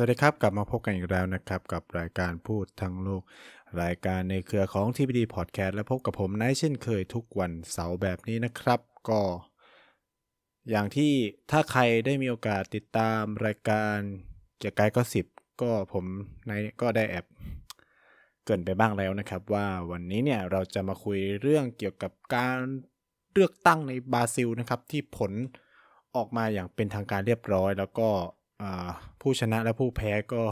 สวัสดีครับ กลับมาพบกันอีกแล้วนะครับ กับรายการพูดทั้งโลก รายการในเครือของทีพีดีพอดแคสต์และพบกับผมนายเช่นเคยทุกวันเสาร์แบบนี้นะครับ ก็ อย่างที่ถ้าใครได้มีโอกาสติดตามรายการเกี่ยวกับก็สิบก็ผมในก็ได้แอบเกินไปบ้างแล้วนะครับ ว่าวันนี้เนี่ยเราจะมาคุยเรื่องเกี่ยวกับการเลือกตั้งในบราซิลนะครับ ที่ผลออกมาอย่างเป็นทางการเรียบร้อย แล้วก็ ผู้ชนะและผู้แพ้ก็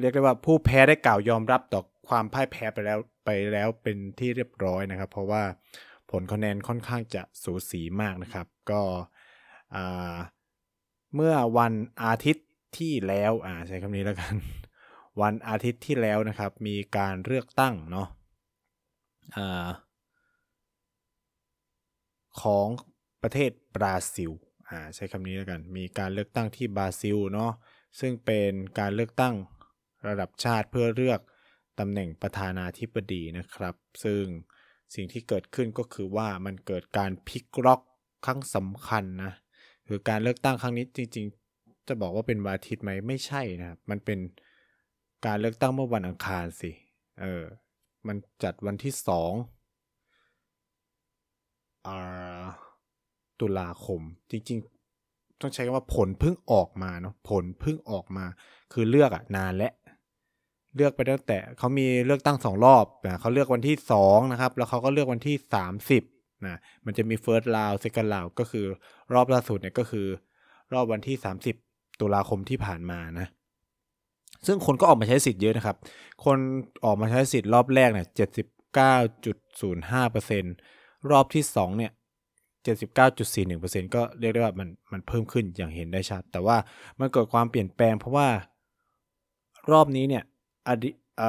เรียกได้ว่าผู้แพ้ได้กล่าวยอมรับต่อความพ่ายแพ้ไปแล้วไปแล้วเป็นที่เรียบร้อยนะครับ เพราะว่าผลคะแนนค่อนข้างจะสูสีมากนะครับ ก็เมื่อวันอาทิตย์ที่แล้วอ่าใช้คำนี้แล้วกัน วันอาทิตย์ที่แล้วนะครับ มีการเลือกตั้งเนาะอ่าของประเทศบราซิล อ่าใช้คำนี้แล้วกัน มีการเลือกตั้งที่บราซิลเนาะซึ่งเป็นการเลือกตั้งระดับชาติเพื่อเลือกตำแหน่งประธานาธิบดีนะครับ ซึ่งสิ่งที่เกิดขึ้นก็คือว่ามันเกิดการพลิกล็อกครั้งสำคัญนะคือการเลือกตั้งครั้งนี้จริง ๆ จะบอกว่าเป็นวันอาทิตย์ไหมไม่ใช่นะครับมันเป็นการเลือกตั้งเมื่อวันอังคารสิเออมันจัดวันที่สองอ่า ตุลาคม จริง ๆ ต้องใช้คำว่าผลเพิ่งออกมาเนาะผลเพิ่งออกมา คือเลือกอะนานและเลือกไปตั้งแต่เขามีเลือกตั้งสองรอบนะเขาเลือกวันที่สองนะครับ แล้วเขาก็เลือกวันที่สามสิบนะมันจะมี first round second round ก็คือรอบล่าสุดเนี่ยก็คือ รอบวันที่30ตุลาคมที่ผ่านมานะซึ่งคนก็ออกมาใช้สิทธิ์เยอะนะครับ คนออกมาใช้สิทธิ์รอบแรกเนี่ย79.05%รอบที่2เนี่ย 79.41%ก็เรียกได้ว่ามันมันเพิ่มขึ้นอย่างเห็นได้ชัด แต่ว่ามันเกิดความเปลี่ยนแปลงเพราะว่ารอบนี้เนี่ยอดีอ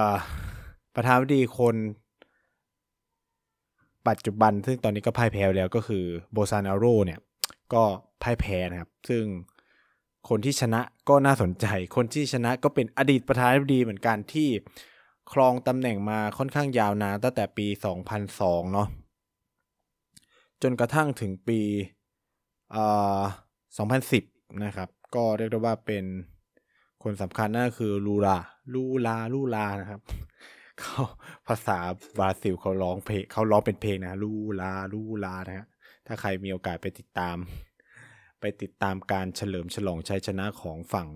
ประธานาธิบดีคน ปัจจุบันซึ่งตอนนี้ก็พ่ายแพ้แล้วก็คือโบซานาโรเนี่ยก็พ่ายแพ้นะครับ ซึ่งคนที่ชนะก็น่าสนใจ คนที่ชนะก็เป็นอดีตประธานาธิบดีเหมือนกันที่ครองตำแหน่งมาค่อนข้างยาวนานตั้งแต่ปี 2002 เนาะ จนกระทั่งถึงปี2010 นะครับ ก็เรียกได้ว่าเป็นคนสำคัญนั่นคือลูลาลูลาลูลานะครับเขาภาษาบราซิลเขาร้องเพลงเขาร้องเป็นเพลงนะลูลาลูลานะฮะถ้าใครมีโอกาสไปติดตาม ไปติดตามการเฉลิมฉลองชัยชนะของฝั่ง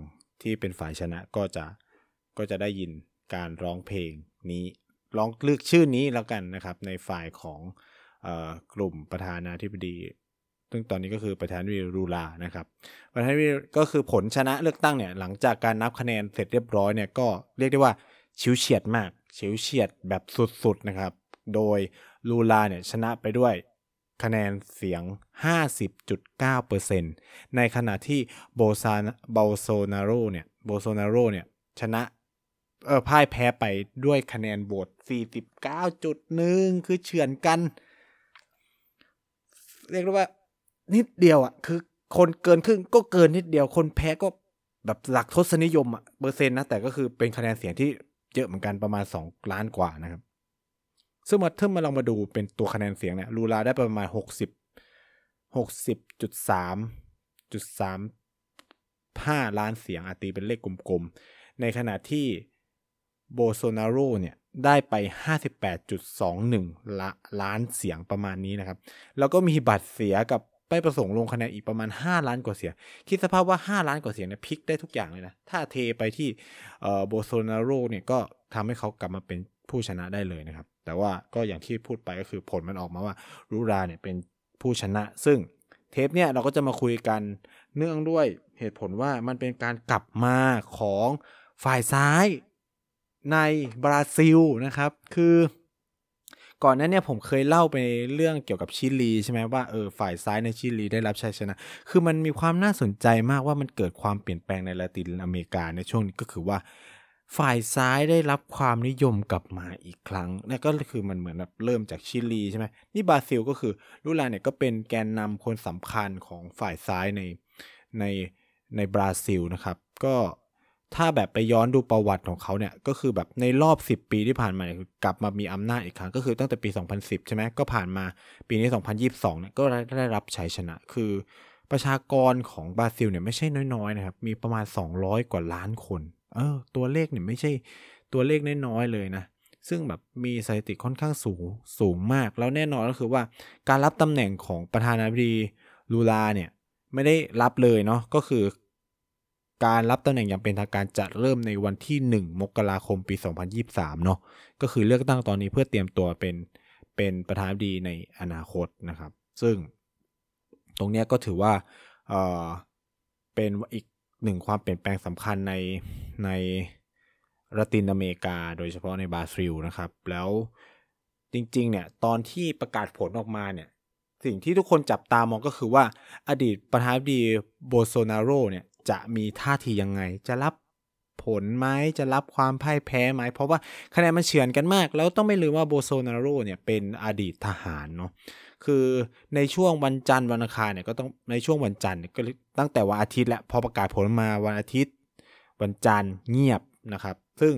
ที่เป็นฝ่ายชนะก็จะก็จะได้ยินการร้องเพลงนี้ร้องเลือกชื่อนี้แล้วกันนะครับ ในฝ่ายของ กลุ่มประธานาธิบดี ซึ่งตอนนี้ก็คือประธานาธิบดีรูลานะครับ ประธานาธิบดีก็คือผลชนะเลือกตั้งเนี่ยหลังจากการนับคะแนนเสร็จเรียบร้อยเนี่ยก็เรียกได้ว่าชิวเฉียดมากชิวเฉียดแบบสุดๆนะครับ โดยลูลาเนี่ยชนะไปด้วยคะแนนเสียง 50.9%ในขณะที่โบซานโบโซนาโรเนี่ยโบโซนาโรเนี่ยชนะเออพ่ายแพ้ไปด้วยคะแนนโหวต49.1 คือเฉือนกัน เรียกได้ว่า นิดเดียวอะ คือคนเกินครึ่งก็เกินนิดเดียว คนแพ้ก็แบบหลักทศนิยมอะเปอร์เซ็นต์นะ แต่ก็คือเป็นคะแนนเสียงที่เยอะเหมือนกันประมาณ 2 ล้านกว่านะครับ ซึ่งมาเทิมมาลองมาดูเป็นตัวคะแนนเสียงเนี่ยลูลาได้ประมาณ 60 60.3จุด3 5 ล้านเสียงอาตีเป็นเลขกลมๆ ในขณะที่ โบโซนาโรเนี่ยได้ไป 58.21ละล้านเสียงประมาณนี้นะครับ แล้วก็มีบัตรเสียกับไม่ประสงค์ลงคะแนนอีกประมาณ 5 ล้านกว่าเสียง คิดสภาพว่า 5 ล้านกว่าเสียงเนี่ยพลิกได้ทุกอย่างเลยนะ ถ้าเทไปที่โบโซนาโรเนี่ยก็ทำให้เขากลับมาเป็นผู้ชนะได้เลยนะครับ แต่ว่าก็อย่างที่พูดไปก็คือผลมันออกมาว่ารูราเนี่ยเป็นผู้ชนะ ซึ่งเทปเนี่ยเราก็จะมาคุยกันเนื่องด้วยเหตุผลว่ามันเป็นการกลับมาของฝ่ายซ้าย ในบราซิลนะครับ คือก่อนหนั้นเนี่ยผมเคยเล่าไปเรื่องเกี่ยวกับชิลีใช่ไหมว่าเออฝ่ายซ้ายในชิลีได้รับชัยชนะ คือมันมีความน่าสนใจมากว่ามันเกิดความเปลี่ยนแปลงในละตินอเมริกาในช่วงนี้ก็คือว่า ฝ่ายซ้ายได้รับความนิยมกลับมาอีกครั้งนั่นก็คือมันเหมือนแบบเริ่มจากชิลีใช่ไหมนี่บราซิลก็คือลูลาเนี่ยก็เป็นแกนนำคนสำคัญของฝ่ายซ้ายในในในบราซิลนะครับ ก็ ถ้าแบบไปย้อนดูประวัติของเขาเนี่ยก็คือแบบในรอบ 10 ปีที่ผ่านมาเนี่ยกลับมามีอำนาจอีกครั้งก็คือตั้งแต่ปี 2010 ใช่ไหมก็ผ่านมาปีนี้ 2022เนี่ยก็ได้รับชัยชนะคือ ประชากรของบราซิลเนี่ยไม่ใช่น้อยๆนะครับมีประมาณ 200 กว่าล้านคนเออตัวเลขเนี่ยไม่ใช่ตัวเลขน้อยๆเลยนะซึ่งแบบมีสถิติค่อนข้างสูงสูงมาก แล้วแน่นอนก็คือว่าการรับตำแหน่งของประธานาธิบดีลูลาเนี่ยไม่ได้รับเลยเนาะก็คือ การรับตำแหน่งอย่างเป็นทางการจะเริ่มในวันที่ 1 มกราคมปี 2023 เนาะก็คือเลือกตั้งตอนนี้เพื่อเตรียมตัวเป็นเป็นประธานาธิบดีในอนาคตนะครับ ซึ่งตรงนี้ก็ถือว่าเออเป็นอีกหนึ่งความเปลี่ยนแปลงสำคัญในในละตินอเมริกา โดยเฉพาะในบราซิลนะครับ แล้วจริง ๆ เนี่ย ตอนที่ประกาศผลออกมาเนี่ย สิ่งที่ทุกคนจับตามองก็คือว่าอดีตประธานาธิบดีโบโซนาโรเนี่ย จะมีท่าทียังไง จะรับผลไหมจะรับความพ่ายแพ้ไหม เพราะว่าคะแนนมันเฉือนกันมาก แล้วต้องไม่ลืมว่าโบโซนาโรเนี่ยเป็นอดีตทหารเนาะคือในช่วงวันจันทร์วันอังคารเนี่ยก็ต้องในช่วงวันจันทร์ก็ตั้งแต่วันอาทิตย์แล้วพอประกาศผลมาวันอาทิตย์ วันจันทร์เงียบนะครับ ซึ่ง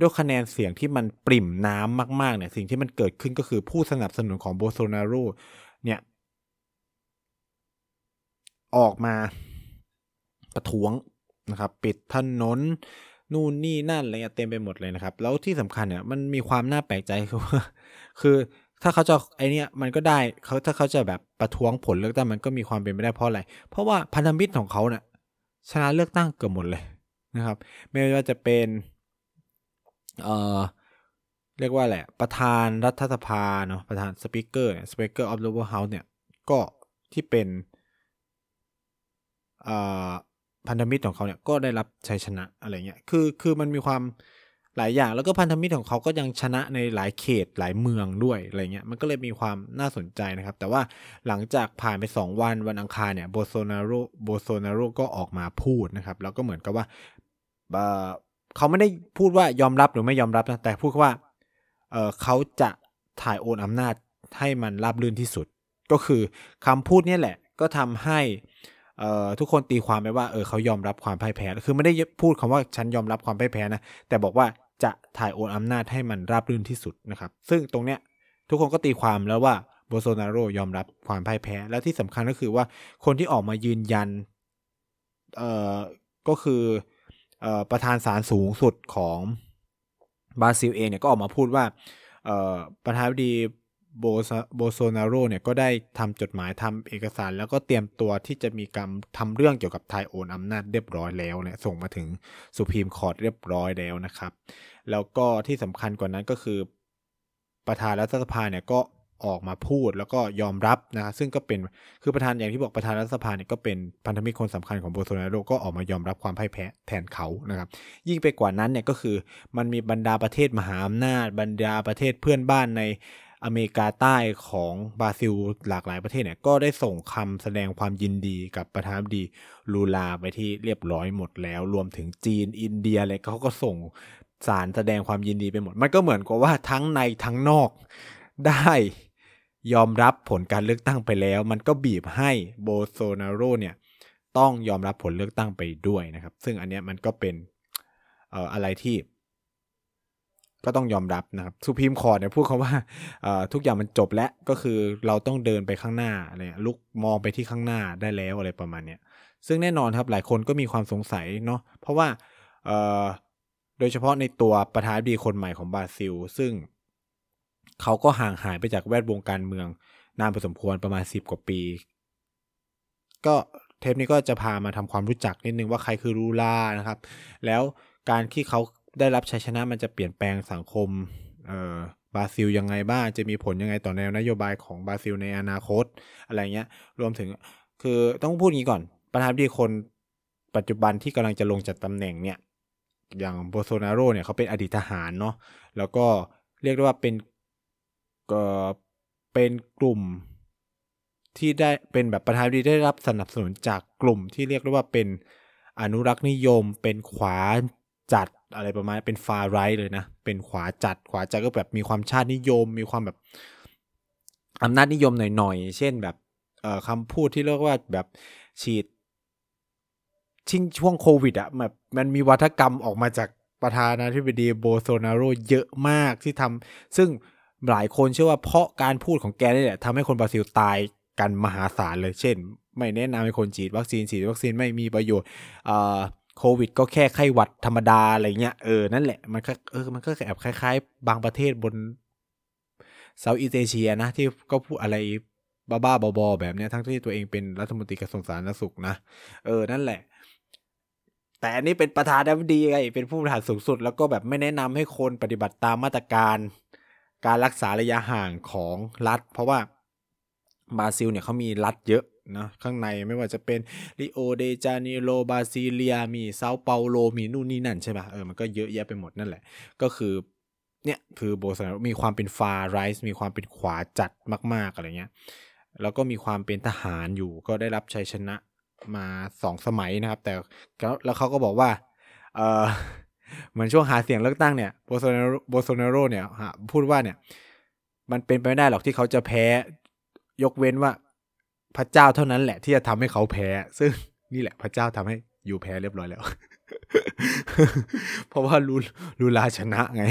ด้วยคะแนนเสียงที่มันปริ่มน้ำมากๆเนี่ยสิ่งที่มันเกิดขึ้นก็คือผู้สนับสนุนของโบโซนาโรเนี่ยออกมา ประท้วงนะครับ ปิดถนนนู่นนี่นั่นอะไรเงี้ยเต็มไปหมดเลยนะครับ แล้วที่สำคัญเนี่ยมันมีความน่าแปลกใจคือว่าคือถ้าเขาจะไอเนี้ยมันก็ได้เขาถ้าเขาจะแบบประท้วงผลเลือกตั้งมันก็มีความเป็นไปได้เพราะอะไร เพราะว่าพันธมิตรของเขาเนี่ยชนะเลือกตั้งเกือบหมดเลยนะครับ ไม่ว่าจะเป็นเอ่อเรียกว่าแหละประธานรัฐสภาเนาะประธานสปีกเกอร์สปีกเกอร์ออฟ l เวอร์เฮาส์เนี่ยก็ที่เป็นอ่า พันธมิตรของเขาเนี่ยก็ได้รับชัยชนะอะไรเงี้ย คือคือมันมีความหลายอย่างแล้วก็พันธมิตรของเขาก็ยังชนะในหลายเขตหลายเมืองด้วยอะไรเงี้ยมันก็เลยมีความน่าสนใจนะครับ แต่ว่าหลังจากผ่านไป 2 วันวันอังคารเนี่ยโบโซนาโรโบโซนาโรก็ออกมาพูดนะครับ แล้วก็เหมือนกับว่าเขาไม่ได้พูดว่ายอมรับหรือไม่ยอมรับนะแต่พูดว่าเเขาจะถ่ายโอนอำนาจให้มันราบรื่นที่สุด ก็คือคำพูดนี้แหละ ก็ทำให้ เอ่อทุกคนตีความไปว่าเออเขายอมรับความพ่ายแพ้ คือไม่ได้พูดคำว่าฉันยอมรับความพ่ายแพ้นะ แต่บอกว่าจะถ่ายโอนอำนาจให้มันราบรื่นที่สุดนะครับ ซึ่งตรงเนี้ยทุกคนก็ตีความแล้วว่าโบโซนาโรยอมรับความพ่ายแพ้ และที่สำคัญก็คือว่าคนที่ออกมายืนยันเอ่อก็คือเอ่อประธานศาลสูงสุดของบราซิลเองเนี่ยก็ออกมาพูดว่าเอ่อประธานาธิบดี โบโบโซนาโรเนี่ยก็ได้ทำจดหมายทำเอกสาร แล้วก็เตรียมตัวที่จะมีการทำเรื่องเกี่ยวกับไทยโอนอำนาจเรียบร้อยแล้วเนี่ยส่งมาถึงสุพีมคอร์ดเรียบร้อยแล้วนะครับ แล้วก็ที่สำคัญกว่านั้นก็คือ ประธานรัฐสภาเนี่ยก็ออกมาพูดแล้วก็ยอมรับนะซึ่งก็เป็นคือประธานอย่างที่บอกประธานรัฐสภาเนี่ยก็เป็นพันธมิตรคนสำคัญของโบโซนาโรก็ออกมายอมรับความพ่ายแพ้แทนเขานะครับ ยิ่งไปกว่านั้นเนี่ยก็คือมันมีบรรดาประเทศมหาอำนาจบรรดาประเทศเพื่อนบ้านใน อเมริกาใต้ของบราซิลหลากหลายประเทศเนี่ยก็ได้ส่งคำแสดงความยินดีกับประธานาธิบดีลูลาไปที่เรียบร้อยหมดแล้ว รวมถึงจีนอินเดียอะไรเขาก็ส่งสารแสดงความยินดีไปหมด มันก็เหมือนกับว่าทั้งในทั้งนอกได้ยอมรับผลการเลือกตั้งไปแล้ว มันก็บีบให้โบโซนาโรเนี่ยต้องยอมรับผลเลือกตั้งไปด้วยนะครับ ซึ่งอันนี้มันก็เป็นอะไรที่ ก็ต้องยอมรับนะครับสุพีมคอร์เนี่ยพูดคาว่าทุกอย่างมันจบแล้วก็คือเราต้องเดินไปข้างหน้าอะไรลุกมองไปที่ข้างหน้าได้แล้วอะไรประมาณเนี้ยซึ่งแน่นอนครับหลายคนก็มีความสงสัยเนาะเพราะว่าโดยเฉพาะในตัวประธานดีคนใหม่ของบราซิล ซึ่งเขาก็ห่างหายไปจากแวดวงการเมือง นานพอสมควรประมาณ 10 กว่าปี ก็เทปนี้ก็จะพามาทำความรู้จักนิดนึงว่าใครคือรูลานะครับ แล้วการที่เขา ได้รับชัยชนะมันจะเปลี่ยนแปลงสังคมเอ่อบราซิลยังไงบ้างจะมีผลยังไงต่อแนวนโยบายของบราซิลในอนาคตอะไรเงี้ยรวมถึงคือต้องพูดงี้ก่อน ประธานาธิบดีคนปัจจุบันที่กำลังจะลงจากตำแหน่งเนี่ยอย่างโบโซนาโรเนี่ยเขาเป็นอดีตทหารเนาะแล้วก็เรียกได้ว่าเป็นเป็นกลุ่มที่ได้เป็นแบบประธานาธิบดีได้รับสนับสนุนจากกลุ่มที่เรียกได้ว่าเป็นอนุรักษ์นิยมเป็นขวาจัด อะไรประมาณเป็นฟาไรท์เลยนะ เป็นขวาจัดขวาจัดก็แบบมีความชาตินิยม มีความแบบอำนาจนิยมหน่อยๆ เช่นแบบเอ่อคำพูดที่เรียกว่าแบบฉีดชิงช่วงโควิดอะแบบมันมีวัฒกรรมออกมาจากประธานาธิบดีโบโซนาโรเยอะมากที่ทำซึ่งหลายคนเชื่อว่าเพราะการพูดของแกนี่แหละทำให้คนบราซิลตายกันมหาศาลเลย เช่น ไม่แนะนำให้คนฉีดวัคซีนฉีดวัคซีนไม่มีประโยชน์อ่า โควิด ก็แค่ไข้หวัดธรรมดาอะไรเงี้ยเออนั่นแหละมันก็เออมันก็แอบคล้าย ๆ บางประเทศบนSoutheast Asia นะ ที่ก็พูดอะไรบ้าๆบอๆแบบเนี้ยทั้งที่ตัวเองเป็นรัฐมนตรีกระทรวงสาธารณสุขนะเออนั่นแหละ แต่อันนี้เป็นประธานาธิบดีไงเป็นผู้บริหารสูงสุด แล้วก็แบบไม่แนะนำให้คนปฏิบัติตามมาตรการ การรักษาระยะห่างของรัฐ เพราะว่าบราซิลเนี่ยเขามีรัฐเยอะ นะข้างในไม่ว่าจะเป็นริโอเดจาเนโรบราซิเลียมีเซาเปาโลมีนู่นนี่นั่นใช่ไหมเออมันก็เยอะแยะไปหมดนั่นแหละ ก็คือเนี่ยคือโบสนาโรมีความเป็นฟาไรส์มีความเป็นขวาจัดมาก ๆอะไรเงี้ยแล้วก็มีความเป็นทหารอยู่ก็ได้รับชัยชนะมาสองสมัยนะครับ แต่แล้วเขาก็บอกว่าเออเหมือนช่วงหาเสียงเลือกตั้งเนี่ยโบโซนโรโบโซนโรเนี่ยพูดว่าเนี่ย มันเป็นไปไม่ได้หรอกที่เขาจะแพ้ยกเว้นว่า พระเจ้าเท่านั้นแหละที่จะทำให้เขาแพ้ ซึ่งนี่แหละพระเจ้าทำให้อยู่แพ้เรียบร้อยแล้ว เพราะว่าลูลูลาชนะไง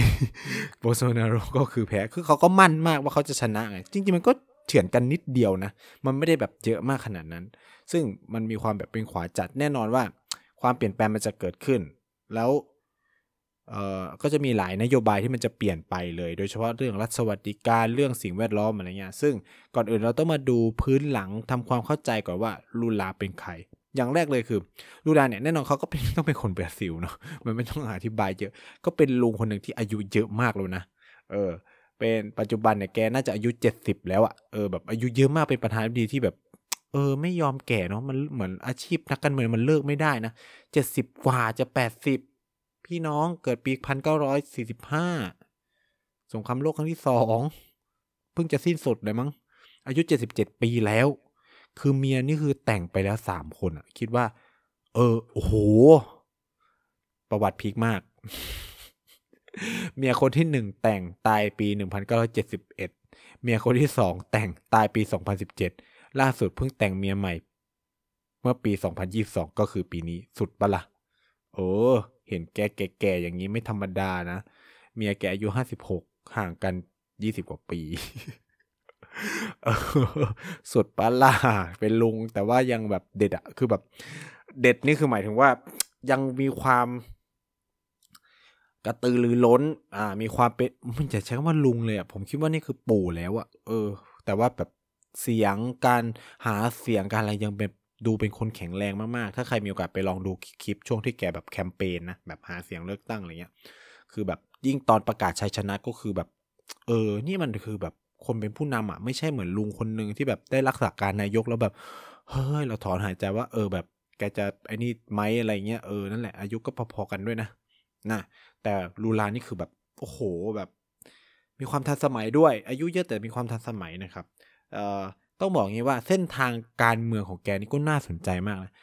โบโซนาโรก็คือแพ้ คือเขาก็มั่นมากว่าเขาจะชนะไง จริงๆมันก็เฉือนกันนิดเดียวนะ มันไม่ได้แบบเยอะมากขนาดนั้น ซึ่งมันมีความแบบเป็นขวาจัดแน่นอนว่า ความเปลี่ยนแปลงมันจะเกิดขึ้น แล้ว เอ่อก็จะมีหลายนโยบายที่มันจะเปลี่ยนไปเลย โดยเฉพาะเรื่องรัฐสวัสดิการเรื่องสิ่งแวดล้อมอะไรเงี้ยซึ่งก่อนอื่นเราต้องมาดูพื้นหลังทำความเข้าใจก่อนว่าลูลาเป็นใคร อย่างแรกเลยคือลูลาเนี่ยแน่นอนเขาก็เป็นต้องเป็นคนเบราซิลเนาะมันไม่ต้องอธิบายเยอะ ก็เป็นลุงคนหนึ่งที่อายุเยอะมากเลยนะเออเป็นปัจจุบันเนี่ยแกน่าจะอายุเจ็ดสิบแล้วอะเออแบบอายุเยอะมากเป็นประธานาธิบดีที่แบบเออไม่ยอมแก่เนาะมันเหมือนอาชีพนักการเมืองมันเลิกไม่ได้นะเจ็ดสิบกว่าจะแปดสิบ พี่น้องเกิดปีพันเก้าร้อยสี่สิบห้าสงครามโลกครั้งที่สองเพิ่งจะสิ้นสุดเลยมั้ง อายุเจ็ดสิบเจ็ดปีแล้ว คือเมียนี่คือแต่งไปแล้วสามคนอะคิดว่า เออ โอ้โห ประวัติพีคมาก เมียคนที่หนึ่งแต่งตายปีหนึ่งพันเก้าร้อยเจ็ดสิบเอ็ดเมียคนที่สองแต่งตายปีสองพันสิบเจ็ดล่าสุดเพิ่งแต่งเมียใหม่ เมื่อปีสองพันยี่สองก็คือปีนี้สุดปะละ่ะโอ้ เห็นแกแก่ๆอย่างนี้ไม่ธรรมดานะ เมียแกอายุห้าสิบหกห่างกันยี่สิบกว่าปีสุดปะล่าเป็นลุงแต่ว่ายังแบบเด็ดอะคือแบบ เด็ดนี่คือหมายถึงว่า ยังมีความกระตือรือร้น อ่า มีความเป็นมันจะใช้คำว่าลุงเลยอะผมคิดว่านี่คือปู่แล้วอะเออ แต่ว่าแบบเสียงการหาเสียงการอะไรยังเป็น ดูเป็นคนแข็งแรงมากๆ ถ้าใครมีโอกาสไปลองดูคลิปช่วงที่แกแบบแคมเปญนะแบบหาเสียงเลือกตั้งอะไรเงี้ย คือแบบยิ่งตอนประกาศชัยชนะก็คือแบบ เออ นี่มันคือแบบคนเป็นผู้นำอะไม่ใช่เหมือนลุงคนหนึ่งที่แบบได้รักษาการนายกแล้วแบบ เฮ้ยเราถอนหายใจว่า เออแบบแกจะไอ้นี่ไหมอะไรเงี้ยเออนั่นแหละอายุก็พอๆกันด้วยนะนะแต่ลูลานี่คือแบบโอ้โหแบบ มีความทันสมัยด้วย อายุเยอะแต่มีความทันสมัยนะครับเอ่อ ต้องบอกงี้ว่าเส้นทางการเมืองของแกนี่ก็น่าสนใจมากนะ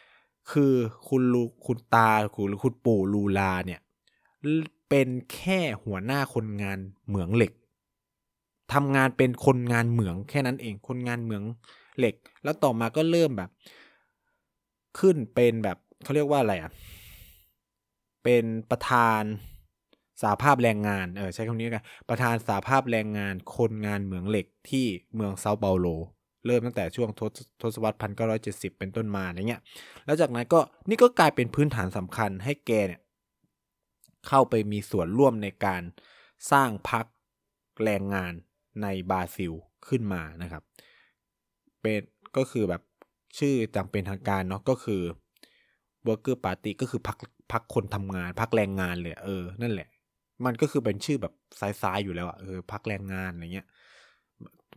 คือคุณลูคุณตาคุณหรือคุณปู่ลูลาเนี่ย เป็นแค่หัวหน้าคนงานเหมืองเหล็กทำงานเป็นคนงานเหมืองแค่นั้นเอง คนงานเหมืองเหล็ก แล้วต่อมาก็เริ่มแบบ ขึ้นเป็นแบบเขาเรียกว่าอะไรอะเป็นประธานสาภาพแรงงาน เออใช้คำนี้กัน ประธานสาภาพแรงงานคนงานเหมืองเหล็กที่เมืองเซาเปาโล เริ่มตั้งแต่ช่วงทศทศวรรษพันเก้าร้อยเจ็ดสิบเป็นต้นมาอะไรเงี้ย แล้วจากนั้นก็นี่ก็กลายเป็นพื้นฐานสำคัญให้แกเนี่ยเข้าไปมีส่วนร่วมในการสร้างพรรคแรงงานในบราซิลขึ้นมานะครับ เป็นก็คือแบบชื่อจำเป็นทางการเนาะก็คือ Worker Party ก็คือพรรคพรรคคนทำงานพรรคแรงงานเลยเออ นั่นแหละ มันก็คือเป็นชื่อแบบซ้ายๆอยู่แล้วอะเออพรรคแรงงานอะไรเงี้ย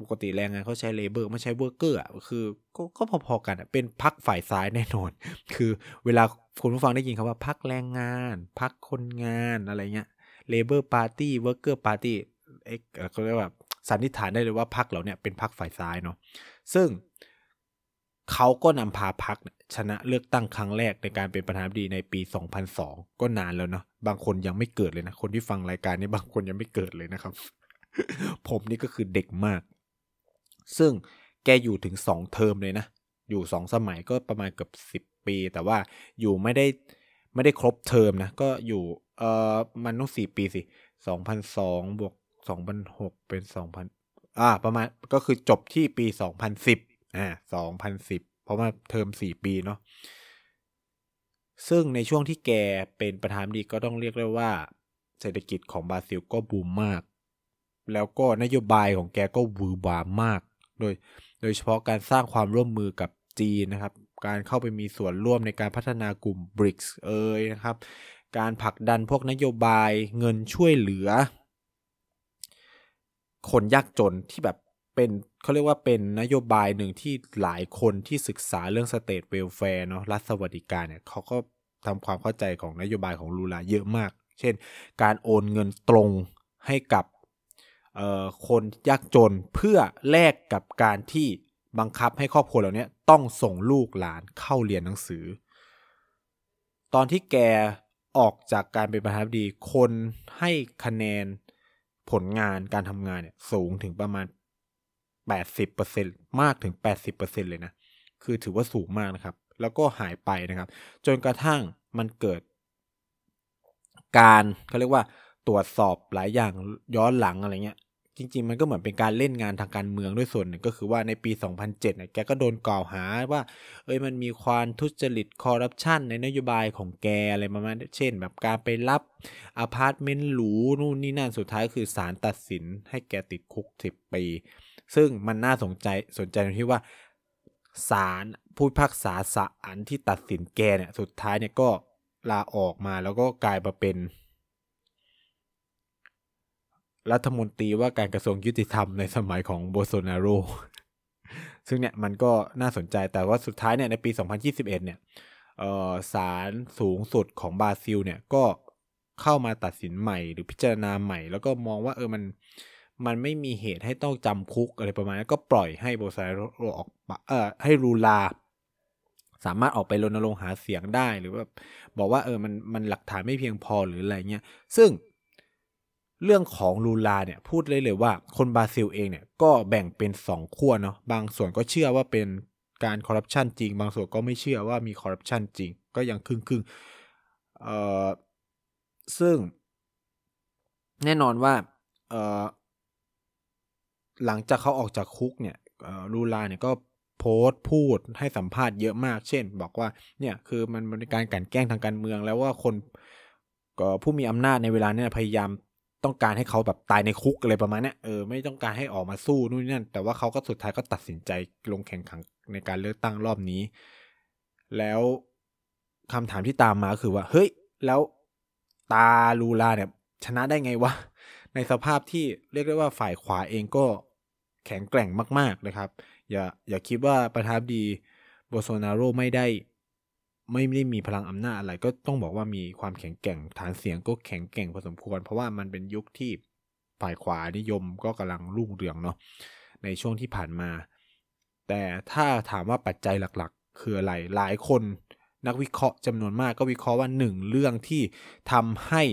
ปกติแรงงานเขาใช้ labour ไม่ใช้ worker อะคือก็ก็พอๆกันอะเป็นพรรคฝ่ายซ้ายแน่นอน คือเวลาคุณผู้ฟังได้ยินคำว่าพรรคแรงงาน พรรคคนงานอะไรเงี้ย Labour Party Worker Party เอ็กเขาเรียกว่าสันนิษฐานได้เลยว่าพรรคเหล่านี้เป็นพรรคฝ่ายซ้ายเนาะซึ่งเขาก็นำพาพรรคชนะเลือกตั้งครั้งแรกในการเป็นประธานาธิบดีในปี 2002 ก็นานแล้วเนาะบางคนยังไม่เกิดเลยนะ คนที่ฟังรายการนี้บางคนยังไม่เกิดเลยนะครับ ผมนี่ก็คือเด็กมาก ซึ่งแกอยู่ถึงสองเทอมเลยนะ อยู่สองสมัยก็ประมาณเกือบสิบปี แต่ว่าอยู่ไม่ได้ไม่ได้ครบเทอมนะ ก็อยู่เออมันต้องสี่ปีสิสองพันสองบวกสองพันหกเป็นสองพันอ่าประมาณก็คือจบที่ปีสองพันสิบอ่าสองพันสิบเพราะว่าเทอมสี่ปีเนาะซึ่งในช่วงที่แกเป็นประธานดีก็ต้องเรียกได้ว่า เศรษฐกิจของบราซิลก็บูมมาก แล้วก็นโยบายของแกก็วือบามาก โดยโดยเฉพาะการสร้างความร่วมมือกับจีนนะครับ การเข้าไปมีส่วนร่วมในการพัฒนากลุ่ม BRICS เอ่ยนะครับ การผลักดันพวกนโยบายเงินช่วยเหลือ คนยากจนที่แบบเป็นเขาเรียกว่าเป็นนโยบายหนึ่งที่หลายคนที่ศึกษาเรื่อง state welfare เนาะรัฐสวัสดิการเนี่ยเขาก็ทำความเข้าใจของนโยบายของลูลาเยอะมาก เช่น การโอนเงินตรงให้กับ คนยากจนเพื่อแลกกับการที่บังคับให้ครอบครัวเหล่านี้ต้องส่งลูกหลานเข้าเรียนหนังสือ ตอนที่แกออกจากการเป็นประธานาธิบดี คนให้คะแนนผลงานการทำงานเนี่ยสูงถึงประมาณ 80%มากถึง 80%เลยนะ คือถือว่าสูงมากนะครับ แล้วก็หายไปนะครับ จนกระทั่งมันเกิด การเขาเรียกว่าตรวจสอบหลายอย่างย้อนหลังอะไรเงี้ย จริง ๆ มันก็เหมือนเป็นการเล่นงานทางการเมืองด้วยส่วนหนึ่งก็คือว่าในปี 2007เนี่ยแกก็โดนกล่าวหาว่า เอ้ยมันมีความทุจริตคอร์รัปชันในนโยบายของแกอะไรประมาณเช่น แบบการไปรับอพาร์ตเมนต์หรูนู่นนี่นั่นสุดท้ายคือศาลตัดสินให้แกติดคุก 10 ปี ซึ่งมันน่าสนใจสนใจตรงที่ว่าศาลผู้พิพากษาศาลที่ตัดสินแกเนี่ยสุดท้ายเนี่ยก็ลาออกมาแล้วก็กลายมาเป็น รัฐมนตรีว่าการกระทรวงยุติธรรมในสมัยของโบโซนาโร ซึ่งเนี่ยมันก็น่าสนใจแต่ว่าสุดท้ายเนี่ยในปี 2021 เนี่ยศาลสูงสุดของบราซิลเนี่ยก็เข้ามาตัดสินใหม่หรือพิจารณาใหม่ แล้วก็มองว่าเออมันมันไม่มีเหตุให้ต้องจำคุกอะไรประมาณนั้นก็ปล่อยให้โบซาโรออกเอ่อให้รูลา สามารถออกไปรณรงค์หาเสียงได้หรือว่าบอกว่าเออมันมันหลักฐานไม่เพียงพอหรืออะไรเงี้ยซึ่ง เรื่องของลูลาเนี่ยพูดเลยเลยว่าคนบราซิลเองเนี่ยก็แบ่งเป็นสองขั้วเนาะบางส่วนก็เชื่อว่าเป็นการคอร์รัปชันจริง บางส่วนก็ไม่เชื่อว่ามีคอร์รัปชันจริง ก็ยังครึ่งครึ่งเอ่อซึ่งแน่นอนว่าเอ่อหลังจากเขาออกจากคุกเนี่ยลูลาเนี่ยก็โพสต์พูดให้สัมภาษณ์เยอะมาก เช่น บอกว่าเนี่ยคือมันเป็นการกลั่นแกล้งทางการเมืองแล้วว่าคนก็ผู้มีอำนาจในเวลานี้พยายาม ต้องการให้เขาแบบตายในคุกอะไรประมาณนี้เออไม่ต้องการให้ออกมาสู้นู่นนั่น แต่ว่าเขาก็สุดท้ายก็ตัดสินใจลงแข่งขันในการเลือกตั้งรอบนี้ แล้วคำถามที่ตามมาคือว่า เฮ้ย แล้วตาลูลาเนี่ย ชนะได้ไงวะ ในสภาพที่เรียกได้ว่าฝ่ายขวาเองก็แข็งแกร่งมาก ๆ นะครับ อย่าอย่าคิดว่าประธานดีโบโซนาโรไม่ได้ ไม่ได้มีพลังอำนาจอะไร ก็ต้องบอกว่ามีความแข็งแกร่งฐานเสียงก็แข็งแกร่งพอสมควร เพราะว่ามันเป็นยุคที่ฝ่ายขวานิยมก็กำลังรุ่งเรืองเนาะในช่วงที่ผ่านมา แต่ถ้าถามว่าปัจจัยหลักๆ คืออะไรหลายคนนักวิเคราะห์จำนวนมากก็วิเคราะห์ว่าหนึ่งเรื่องที่ทำให้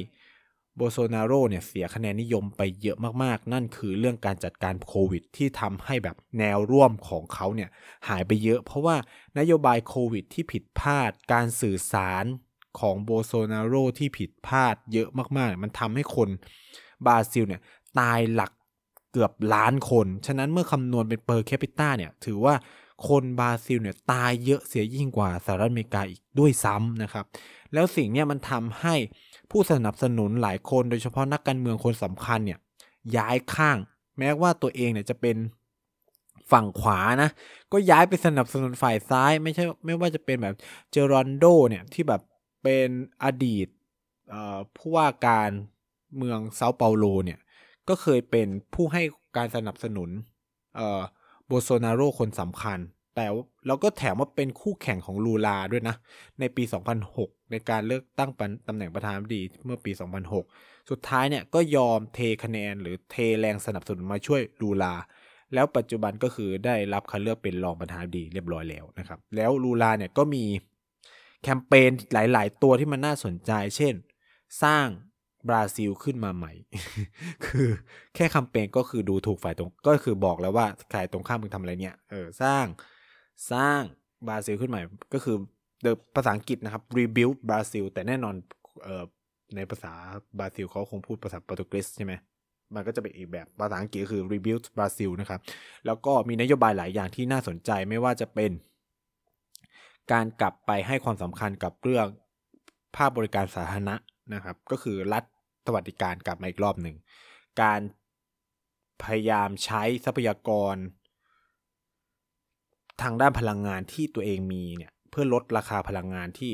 โบโซนาโรเนี่ยเสียคะแนนนิยมไปเยอะมากๆ นั่นคือเรื่องการจัดการโควิด ที่ทำให้แบบแนวร่วมของเขาเนี่ยหายไปเยอะ เพราะว่านโยบายโควิดที่ผิดพลาด การสื่อสารของโบโซนาโรที่ผิดพลาดเยอะมากๆ มันทำให้คนบราซิลเนี่ยตายหลักเกือบล้านคน ฉะนั้นเมื่อคำนวณเป็น per capita เนี่ยถือว่าคนบราซิลเนี่ยตายเยอะเสียยิ่งกว่าสหรัฐอเมริกาอีกด้วยซ้ำนะครับ แล้วสิ่งนี้มันทำให้ ผู้สนับสนุนหลายคนโดยเฉพาะนักการเมืองคนสำคัญเนี่ยย้ายข้าง แม้ว่าตัวเองเนี่ยจะเป็นฝั่งขวานะ ก็ย้ายไปสนับสนุนฝ่ายซ้ายไม่ใช่ไม่ว่าจะเป็นแบบเจอรอนโดเนี่ยที่แบบเป็นอดีตผู้ว่าการเมืองเซาเปาโลเนี่ยก็เคยเป็นผู้ให้การสนับสนุนโบโซนาโรคนสำคัญ แต่เราก็แถมว่าเป็นคู่แข่งของลูลาด้วยนะ ในปี 2006 ในการเลือกตั้งตำแหน่งประธานาธิบดีเมื่อปี 2006 สุดท้ายเนี่ยก็ยอมเทคะแนนหรือเทแรงสนับสนุนมาช่วยลูลา แล้วปัจจุบันก็คือได้รับคัดเลือกเป็นรองประธานาธิบดีเรียบร้อยแล้วนะครับ แล้วลูลาเนี่ยก็มีแคมเปญหลาย ๆ ตัวที่มันน่าสนใจ เช่น สร้างบราซิลขึ้นมาใหม่ คือแค่คำเปญก็คือดูถูกฝ่ายตรง ก็คือบอกแล้วว่าฝ่ายตรงข้ามมึงทำอะไรเนี่ย เออ สร้าง สร้างบราซิลขึ้นใหม่ก็คือภาษาอังกฤษนะครับ rebuild บราซิลแต่แน่นอนเอ่อในภาษาบราซิลเขาคงพูดภาษาโปรตุเกสใช่ไหมมันก็จะเป็นอีกแบบภาษาอังกฤษคือ rebuild บราซิลนะครับ แล้วก็มีนโยบายหลายอย่างที่น่าสนใจไม่ว่าจะเป็น การกลับไปให้ความสำคัญกับเรื่องภาคบริการสาธารณะนะครับ ก็คือรัฐสวัสดิการกลับมาอีกรอบหนึ่ง การพยายามใช้ทรัพยากร ทางด้านพลังงานที่ตัวเองมีเนี่ยเพื่อลดราคาพลังงานที่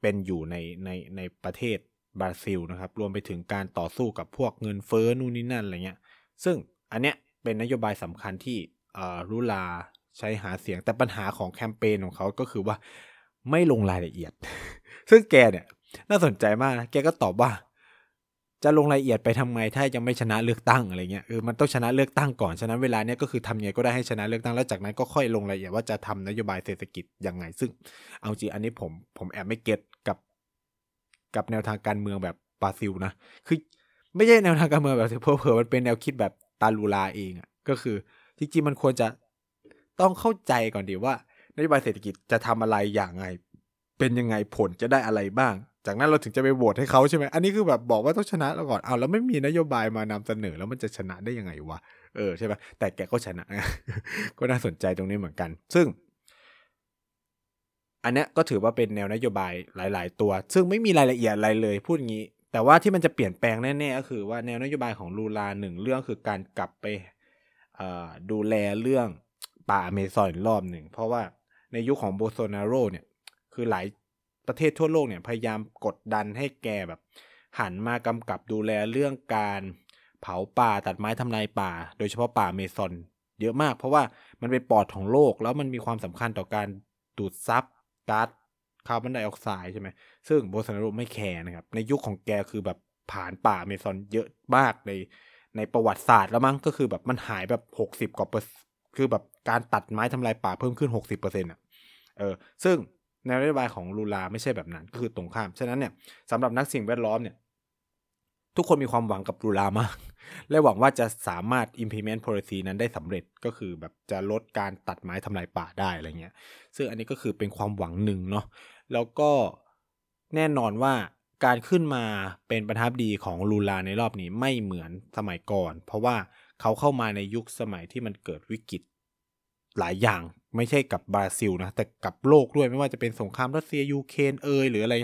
เป็นอยู่ในในในประเทศบราซิลนะครับ รวมไปถึงการต่อสู้กับพวกเงินเฟ้อนู่นนี่นั่นอะไรเงี้ย ซึ่งอันเนี้ยเป็นนโยบายสำคัญที่รุลาใช้หาเสียงแต่ปัญหาของแคมเปญของเขาก็คือว่าไม่ลงรายละเอียด ซึ่งแกเนี่ยน่าสนใจมากนะแกก็ตอบว่า จะลงรายละเอียดไปทำไงถ้ายังไม่ชนะเลือกตั้งอะไรเงี้ยคือมันต้องชนะเลือกตั้งก่อนฉะนั้นเวลาเนี้ยก็คือทำไงก็ได้ให้ชนะเลือกตั้งแล้วจากนั้นก็ค่อยลงรายละเอียดว่าจะทำนโยบายเศรษฐกิจยังไง ซึ่งเอาจริงอันนี้ผมผมแอบไม่เก็ตกับ กับแนวทางการเมืองแบบบราซิลนะคือไม่ใช่แนวทางการเมืองแบบเพ้อเผอมันเป็นแนวคิดแบบตาลูลาเองอะ่ะก็คือจริงๆมันควรจะต้องเข้าใจก่อนดีว่านโยบายเศรษฐกิจจะทำอะไรอย่างไง เป็นยังไงผลจะได้อะไรบ้าง จากนั้นเราถึงจะไปโหวตให้เขาใช่ไหมอันนี้คือแบบบอกว่าต้องชนะแล้วก่อนเอาแล้วไม่มีนโยบายมานำเสนอแล้วมันจะชนะได้ยังไงวะเออใช่ไหมแต่แกก็ชนะ ก็น่าสนใจตรงนี้เหมือนกัน ซึ่ง อันนี้ก็ถือว่าเป็นแนวนโยบายหลาย ๆ ตัว ซึ่งไม่มีรายละเอียดอะไรเลยพูดงี้ แต่ว่าที่มันจะเปลี่ยนแปลงแน่ๆก็คือว่าแนวนโยบายของลูลาหนึ่งเรื่องคือการกลับไปดูแลเรื่องป่าอเมซอนรอบหนึ่ง เพราะว่าในยุคขของโบโซนาโรเนี่ย คือหลาย ประเทศทั่วโลกเนี่ยพยายามกดดันให้แกแบบ หันมากำกับดูแลเรื่องการเผาป่าตัดไม้ทำลายป่า โดยเฉพาะป่าเมซอนเยอะมาก เพราะว่ามันเป็นปอดของโลกแล้วมันมีความสำคัญต่อการดูดซับก๊าซคาร์บอนไดออกไซด์ใช่ไหมซึ่งโบสนาโรไม่แคร์นะครับ ในยุคของแกคือแบบผ่านป่าเมซอนเยอะมากในในประวัติศาสตร์แล้วมั้งก็คือแบบมันหายแบบหกสิบกว่าเปอร์คือแบบการตัดไม้ทำลายป่าเพิ่มขึ้นหกสิบเปอร์เซ็นต์อะเออซึ่ง แนวนโยบายของลูลาไม่ใช่แบบนั้นก็คือตรงข้าม ฉะนั้นเนี่ยสำหรับนักสิ่งแวดล้อมเนี่ยทุกคนมีความหวังกับลูลามาก และหวังว่าจะสามารถ implement policy นั้นได้สำเร็จก็คือแบบจะลดการตัดไม้ทำลายป่าได้อะไรเงี้ย ซึ่งอันนี้ก็คือเป็นความหวังหนึ่งเนาะ แล้วก็แน่นอนว่าการขึ้นมาเป็นประทับดีของลูลาในรอบนี้ไม่เหมือนสมัยก่อน เพราะว่าเขาเข้ามาในยุคสมัยที่มันเกิดวิกฤตหลายอย่าง ไม่ใช่กับบราซิลนะแต่กับโลกด้วยไม่ว่าจะเป็นสงครามรัสเซียยูเครนเอยหรืออะไร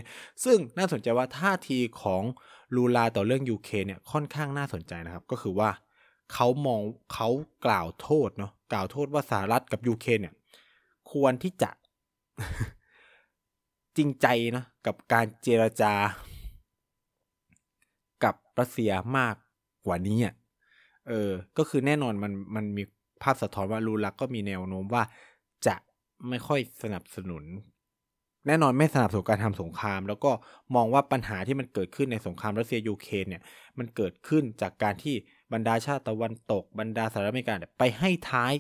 ซึ่งน่าสนใจว่าท่าทีของลูลาต่อเรื่องยูเครนเนี่ยค่อนข้างน่าสนใจนะครับ ก็คือว่าเขามองเขากล่าวโทษเนาะกล่าวโทษว่าสหรัฐกับยูเครนเนี่ยควรที่จะจริงใจนะกับการเจรจา กับรัสเซียมากกว่านี้อะเออ ก็คือแน่นอนมันมันมีภาพสะท้อนว่าลูลักก็มีแนวโน้มว่า จะไม่ค่อยสนับสนุน แน่นอนไม่สนับสนุนการทำสงคราม แล้วก็มองว่าปัญหาที่มันเกิดขึ้นในสงครามรัสเซียยูเครนเนี่ยมันเกิดขึ้นจากการที่บรรดาชาติตะวันตก บรรดาสหรัฐอเมริกาไปให้ท้าย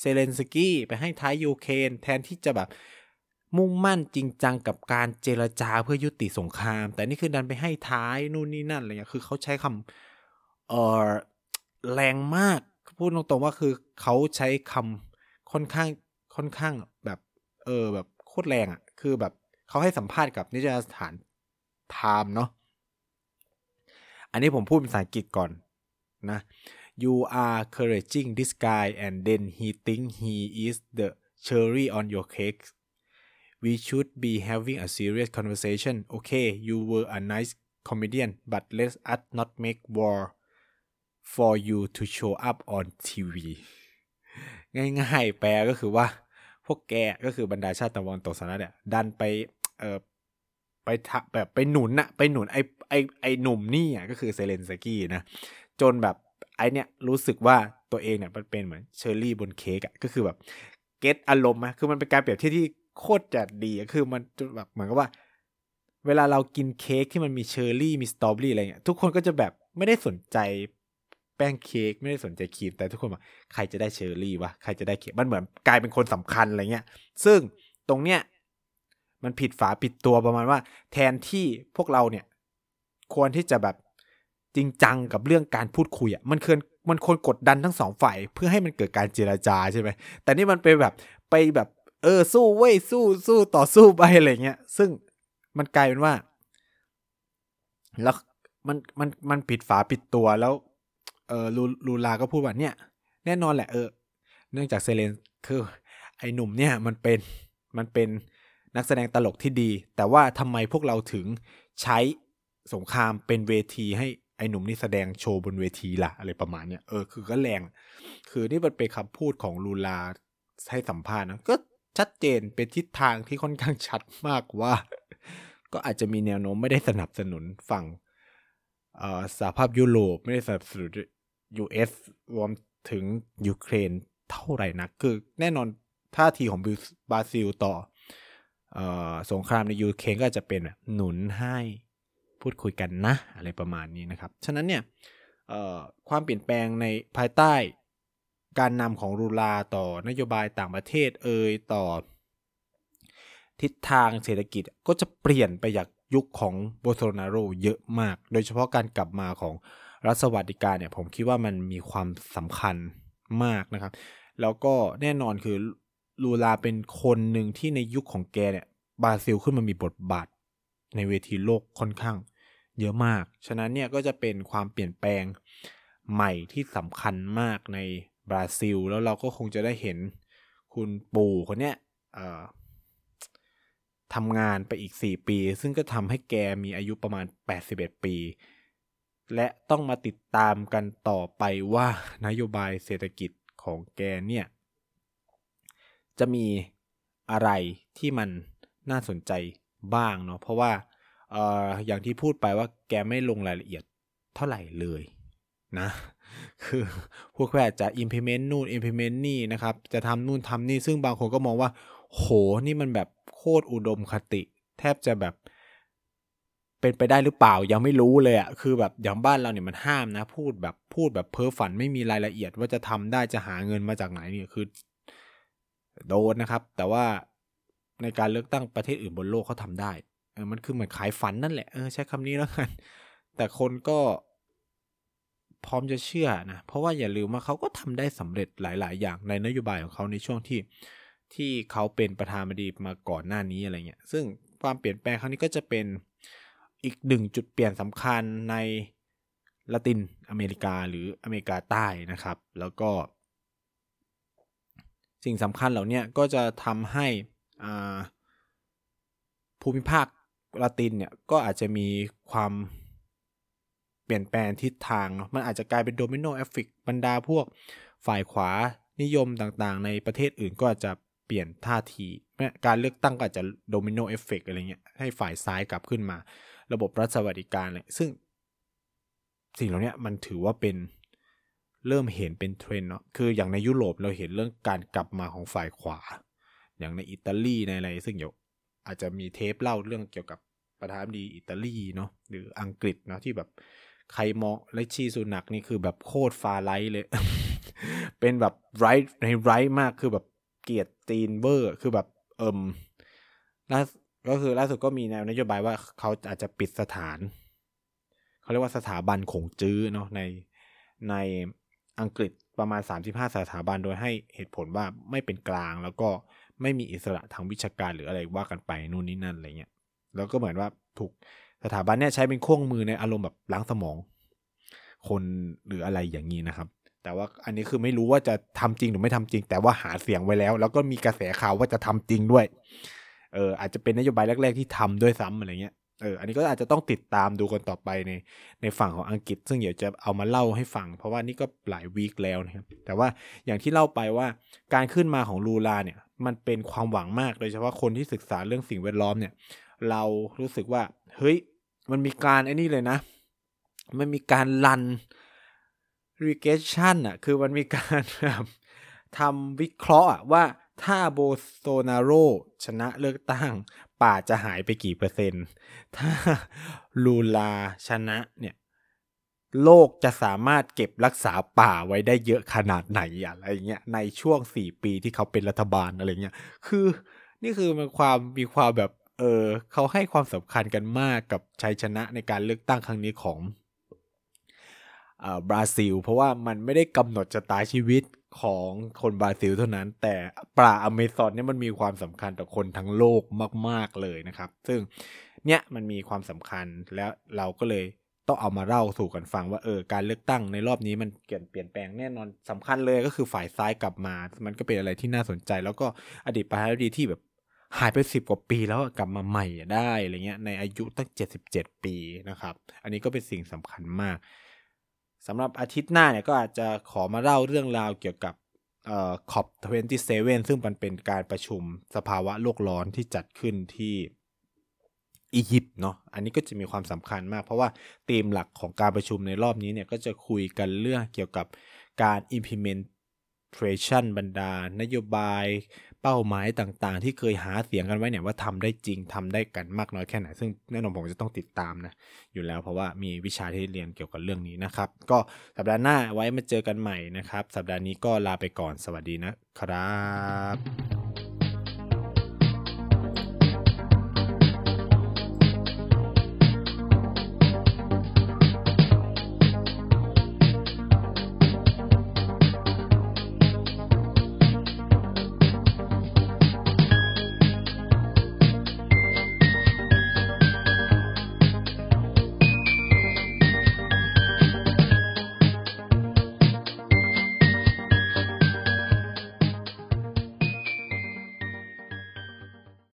เซเลนสกี้ไปให้ท้ายยูเครนแทนที่จะแบบมุ่งมั่นจริงจังกับการเจรจาเพื่อยุติสงคราม แต่นี่คือดันไปให้ท้ายนู่นนี่นั่นอะไรเงี้ยคือเขาใช้คำเออแรงมาก พูดตรงๆว่าคือเขาใช้คำ ค่อนข้างค่อนข้างแบบเออแบบโคตรแรงอะ่ะ คือแบบเขาให้สัมภาษณ์กับนิตยสถานไทม์เนาะอันนี้ผมพูดภาษาอังกฤษก่อนนะ you are encouraging this guy and then he think he is the cherry on your cake we should be having a serious conversation okay you were a nice comedian but let us not make war for you to show up on TV ง่าย ๆ แปลก็คือว่า พวกแกก็คือบรรดาชาติตะวันตกสหรัฐเนี่ยดันไปเอ่อไปทะแบบไปหนุนอะไปหนุนไอไอไอหนุ่มนี่อะก็คือเซเลนสกี้นะ จนแบบไอเนี่ยรู้สึกว่าตัวเองเนี่ยมันเป็นเหมือนเชอร์รี่บนเค้กอะก็คือแบบ get อารมณ์อะคือมันเป็นการเปรียบเทียบที่โคตรจะดีคือมันแบบเหมือนกับว่า เวลาเรากินเค้กที่มันมีเชอร์รี่มีสตรอเบอรี่อะไรเงี้ยทุกคนก็จะแบบไม่ได้สนใจ แป้งเค้กไม่ได้สนใจครีมแต่ทุกคนบอกใครจะได้เชอร์รี่วะใครจะได้เค้กมันเหมือนกลายเป็นคนสำคัญอะไรเงี้ย ซึ่งตรงเนี้ยมันผิดฝาผิดตัวประมาณว่า แทนที่พวกเราเนี่ย ควรที่จะแบบจริงจังกับเรื่องการพูดคุยอะมันควรมันควรกดดันทั้งสองฝ่าย เพื่อให้มันเกิดการเจราจาใช่ไหมแต่นี่มันไปแบบไปแบบ เออสู้เว้ยสู้สู้ต่อสู้ไปอะไรเงี้ย ซึ่งมันกลายเป็นว่า แล้วมันมันมันผิดฝาผิดตัวแล้ว เออลูลูลาก็พูดว่าเนี่ย แน่นอนแหละเออ เนื่องจากเซเลนคือ ไอ้หนุ่มเนี่ยมันเป็นมันเป็นนักแสดงตลกที่ดี แต่ว่าทำไมพวกเราถึงใช้สงครามเป็นเวทีให้ไอ้หนุ่มนี่แสดงโชว์บนเวทีล่ะ อะไรประมาณเนี้ยเออคือก็แรง คือนี่มันเป็นคำพูดของลูลาให้สัมภาษณ์นะก็ชัดเจนเป็นทิศทางที่ค่อนข้างชัดมากว่า ก็อาจจะมีแนวโน้มไม่ได้สนับสนุนฝั่งสหภาพยุโรปไม่ได้สนับสนุน US รวมถึงยูเครนเท่าไหร่นะคือแน่นอนท่าทีของบราซิลต่ออสงครามในยูเครนก็จะเป็นหนุนให้พูดคุยกันนะอะไรประมาณนี้นะครับ ฉะนั้นเนี่ยความเปลี่ยนแปลงในภายใต้การนำของรูลาต่อนโยบายต่างประเทศเอ่ยต่อ ทิศทางเศรษฐกิจก็จะเปลี่ยนไปจากยุคของโบโซนาโรเยอะมาก โดยเฉพาะการกลับมาของ รัฐสวัสดิการเนี่ยผมคิดว่ามันมีความสำคัญมากนะครับ แล้วก็แน่นอนคือลูลาเป็นคนหนึ่งที่ในยุคของแกเนี่ยบราซิลขึ้นมามีบทบาทในเวทีโลกค่อนข้างเยอะมาก ฉะนั้นเนี่ยก็จะเป็นความเปลี่ยนแปลงใหม่ที่สำคัญมากในบราซิล แล้วเราก็คงจะได้เห็นคุณปู่คนเนี้ยทำงานไปอีก 4 ปี ซึ่งก็ทำให้แกมีอายุประมาณ 81 ปี และต้องมาติดตามกันต่อไปว่านโยบายเศรษฐกิจของแกเนี่ยจะมีอะไรที่มันน่าสนใจบ้างเนาะเพราะว่าอออย่างที่พูดไปว่าแกไม่ลงรายละเอียดเท่าไหร่เลยนะ คือพวกแค่จะ implement นู่น implement นี่นะครับ จะทำนู่นทำนี่ซึ่งบางคนก็มองว่า โหนี่มันแบบโคตรอุดมคติ แทบจะแบบ เป็นไปได้หรือเปล่ายังไม่รู้เลยอะ่ะคือแบบอย่างบ้านเราเนี่ยมันห้ามนะ พูดแบบพูดแบบเพ้อฝันไม่มีรายละเอียดว่าจะทำได้จะหาเงินมาจากไหนเนี่ยคือ โดนนะครับ แต่ว่าในการเลือกตั้งประเทศอื่นบนโลกเขาทาได้เออมันคือเหมือนขายฝันนั่นแหละเออใช้คำนี้แล้วกันแต่คนก็พร้อมจะเชื่อนะ เพราะว่าอย่าลืมว่าเขาก็ทำได้สำเร็จหลาย ๆ อย่างในนโยบายของเขาในช่วงที่ที่เขาเป็นประธานาธิบดีมาก่อนหน้านี้อะไรเงี้ย ซึ่งความเปลี่ยนแปลงครั้งนี้ก็จะเป็น อีกหนึ่งจุดเปลี่ยนสำคัญในละตินอเมริกาหรืออเมริกาใต้นะครับ แล้วก็ สิ่งสำคัญเหล่านี้ก็จะทำให้ภูมิภาคละตินเนี่ยก็อาจจะมีความเปลี่ยนแปลงทิศทาง มันอาจจะกลายเป็น domino effect บรรดาพวกฝ่ายขวานิยมต่างๆ ในประเทศอื่นก็อาจจะเปลี่ยนท่าที การเลือกตั้งก็อาจจะ domino effect อะไรเงี้ยให้ฝ่ายซ้ายกลับขึ้นมา ระบบรัฐสวัสดิการเลยซึ่งสิ่งเหล่านี้มันถือว่าเป็นเริ่มเห็นเป็นเทรนด์เนาะคืออย่างในยุโรปเราเห็นเรื่องการกลับมาของฝ่ายขวา อย่างในอิตาลีในอะไร ซึ่งเดี๋ยวอาจจะมีเทปเล่าเรื่องเกี่ยวกับประธานดีอิตาลีเนาะหรืออังกฤษเนาะที่แบบใครมองเลชีสุนักนี่คือแบบโคตรฟาไลท์เลย เป็นแบบไรท์ในไรท์มากคือแบบเกียรติตีนเบอร์ คือแบบเอิมล่า ก็คือล่าสุดก็มีแนวนโยบายว่าเขาอาจจะปิดสถาน เขาเรียกว่าสถาบันขงจื้อเนาะในในอังกฤษประมาณ 35 สถาบันโดยให้เหตุผลว่าไม่เป็นกลางแล้วก็ไม่มีอิสระทางวิชาการหรืออะไรว่ากันไปนู่นนี่นั่นอะไรเงี้ยแล้วก็เหมือนว่าถูกสถาบันเนี่ยใช้เป็นเครื่องมือในอารมณ์แบบล้างสมอง คนหรืออะไรอย่างนี้นะครับ แต่ว่าอันนี้คือไม่รู้ว่าจะทำจริงหรือไม่ทำจริง แต่ว่าหาเสียงไว้แล้ว แล้วก็มีกระแสข่าวว่าจะทำจริงด้วย เอออาจจะเป็นนโยบายแรก ๆ ที่ทำด้วยซ้ำอะไรเงี้ยเอออันนี้ก็อาจจะต้องติดตามดูกันต่อไปในในฝั่งของอังกฤษ ซึ่งเดี๋ยวจะเอามาเล่าให้ฟัง เพราะว่านี่ก็หลายวีคแล้วนะครับแต่ว่าอย่างที่เล่าไปว่าการขึ้นมาของลูลาเนี่ยมันเป็นความหวังมากโดยเฉพาะคนที่ศึกษาเรื่องสิ่งแวดล้อมเนี่ย เรารู้สึกว่าเฮ้ยมันมีการไอ้นี่เลยนะ มันมีการลัน regression อะคือมันมีการแบบทำวิเคราะห์ว่า ถ้าโบโซนาโรชนะเลือกตั้ง ป่าจะหายไปกี่เปอร์เซ็นต์ ถ้าลูลาชนะเนี่ยโลกจะสามารถเก็บรักษาป่าไว้ได้เยอะขนาดไหนอะไรเงี้ยในช่วงสี่ปีที่เขาเป็นรัฐบาลอะไรเงี้ยคือนี่คือมันความมีความแบบเออเขาให้ความสำคัญกันมากกับชัยชนะในการเลือกตั้งครั้งนี้ของบราซิล เพราะว่ามันไม่ได้กำหนดชะตาชีวิต ของคนบราซิลเท่านั้น แต่ป่าอเมซอนเนี่ยมันมีความสำคัญต่อคนทั้งโลกมาก ๆเลยนะครับ ซึ่งเนี่ยมันมีความสำคัญแล้วเราก็เลยต้องเอามาเล่าสู่กันฟังว่าเออการเลือกตั้งในรอบนี้มันเปลี่ยนเปลี่ยนแปลงแน่นอนสำคัญเลยก็คือฝ่ายซ้ายกลับมา มันก็เป็นอะไรที่น่าสนใจ แล้วก็อดีตประธานาธิบดีที่แบบหายไปสิบกว่าปีแล้วกลับมาใหม่ได้อะไรเงี้ยในอายุตั้ง 77 ปีนะครับ อันนี้ก็เป็นสิ่งสำคัญมาก สำหรับอาทิตย์หน้าเนี่ยก็อาจจะขอมาเล่าเรื่องราวเกี่ยวกับเอ่อ COP27 ซึ่งมันเป็นการประชุมสภาวะโลกร้อนที่จัดขึ้นที่อียิปต์เนาะ อันนี้ก็จะมีความสำคัญมาก เพราะว่าธีมหลักของการประชุมในรอบนี้เนี่ยก็จะคุยกันเรื่องเกี่ยวกับการ implementation บรรดา นโยบาย เป้าหมายต่างๆ ที่เคยหาเสียงกันไว้เนี่ยว่าทำได้จริงทำได้กันมากน้อยแค่ไหน ซึ่งแน่นอนผมจะต้องติดตามนะอยู่แล้วเพราะว่ามีวิชาที่เรียนเกี่ยวกับเรื่องนี้นะครับ ก็สัปดาห์หน้าไว้มาเจอกันใหม่นะครับ สัปดาห์นี้ก็ลาไปก่อนสวัสดีนะครับ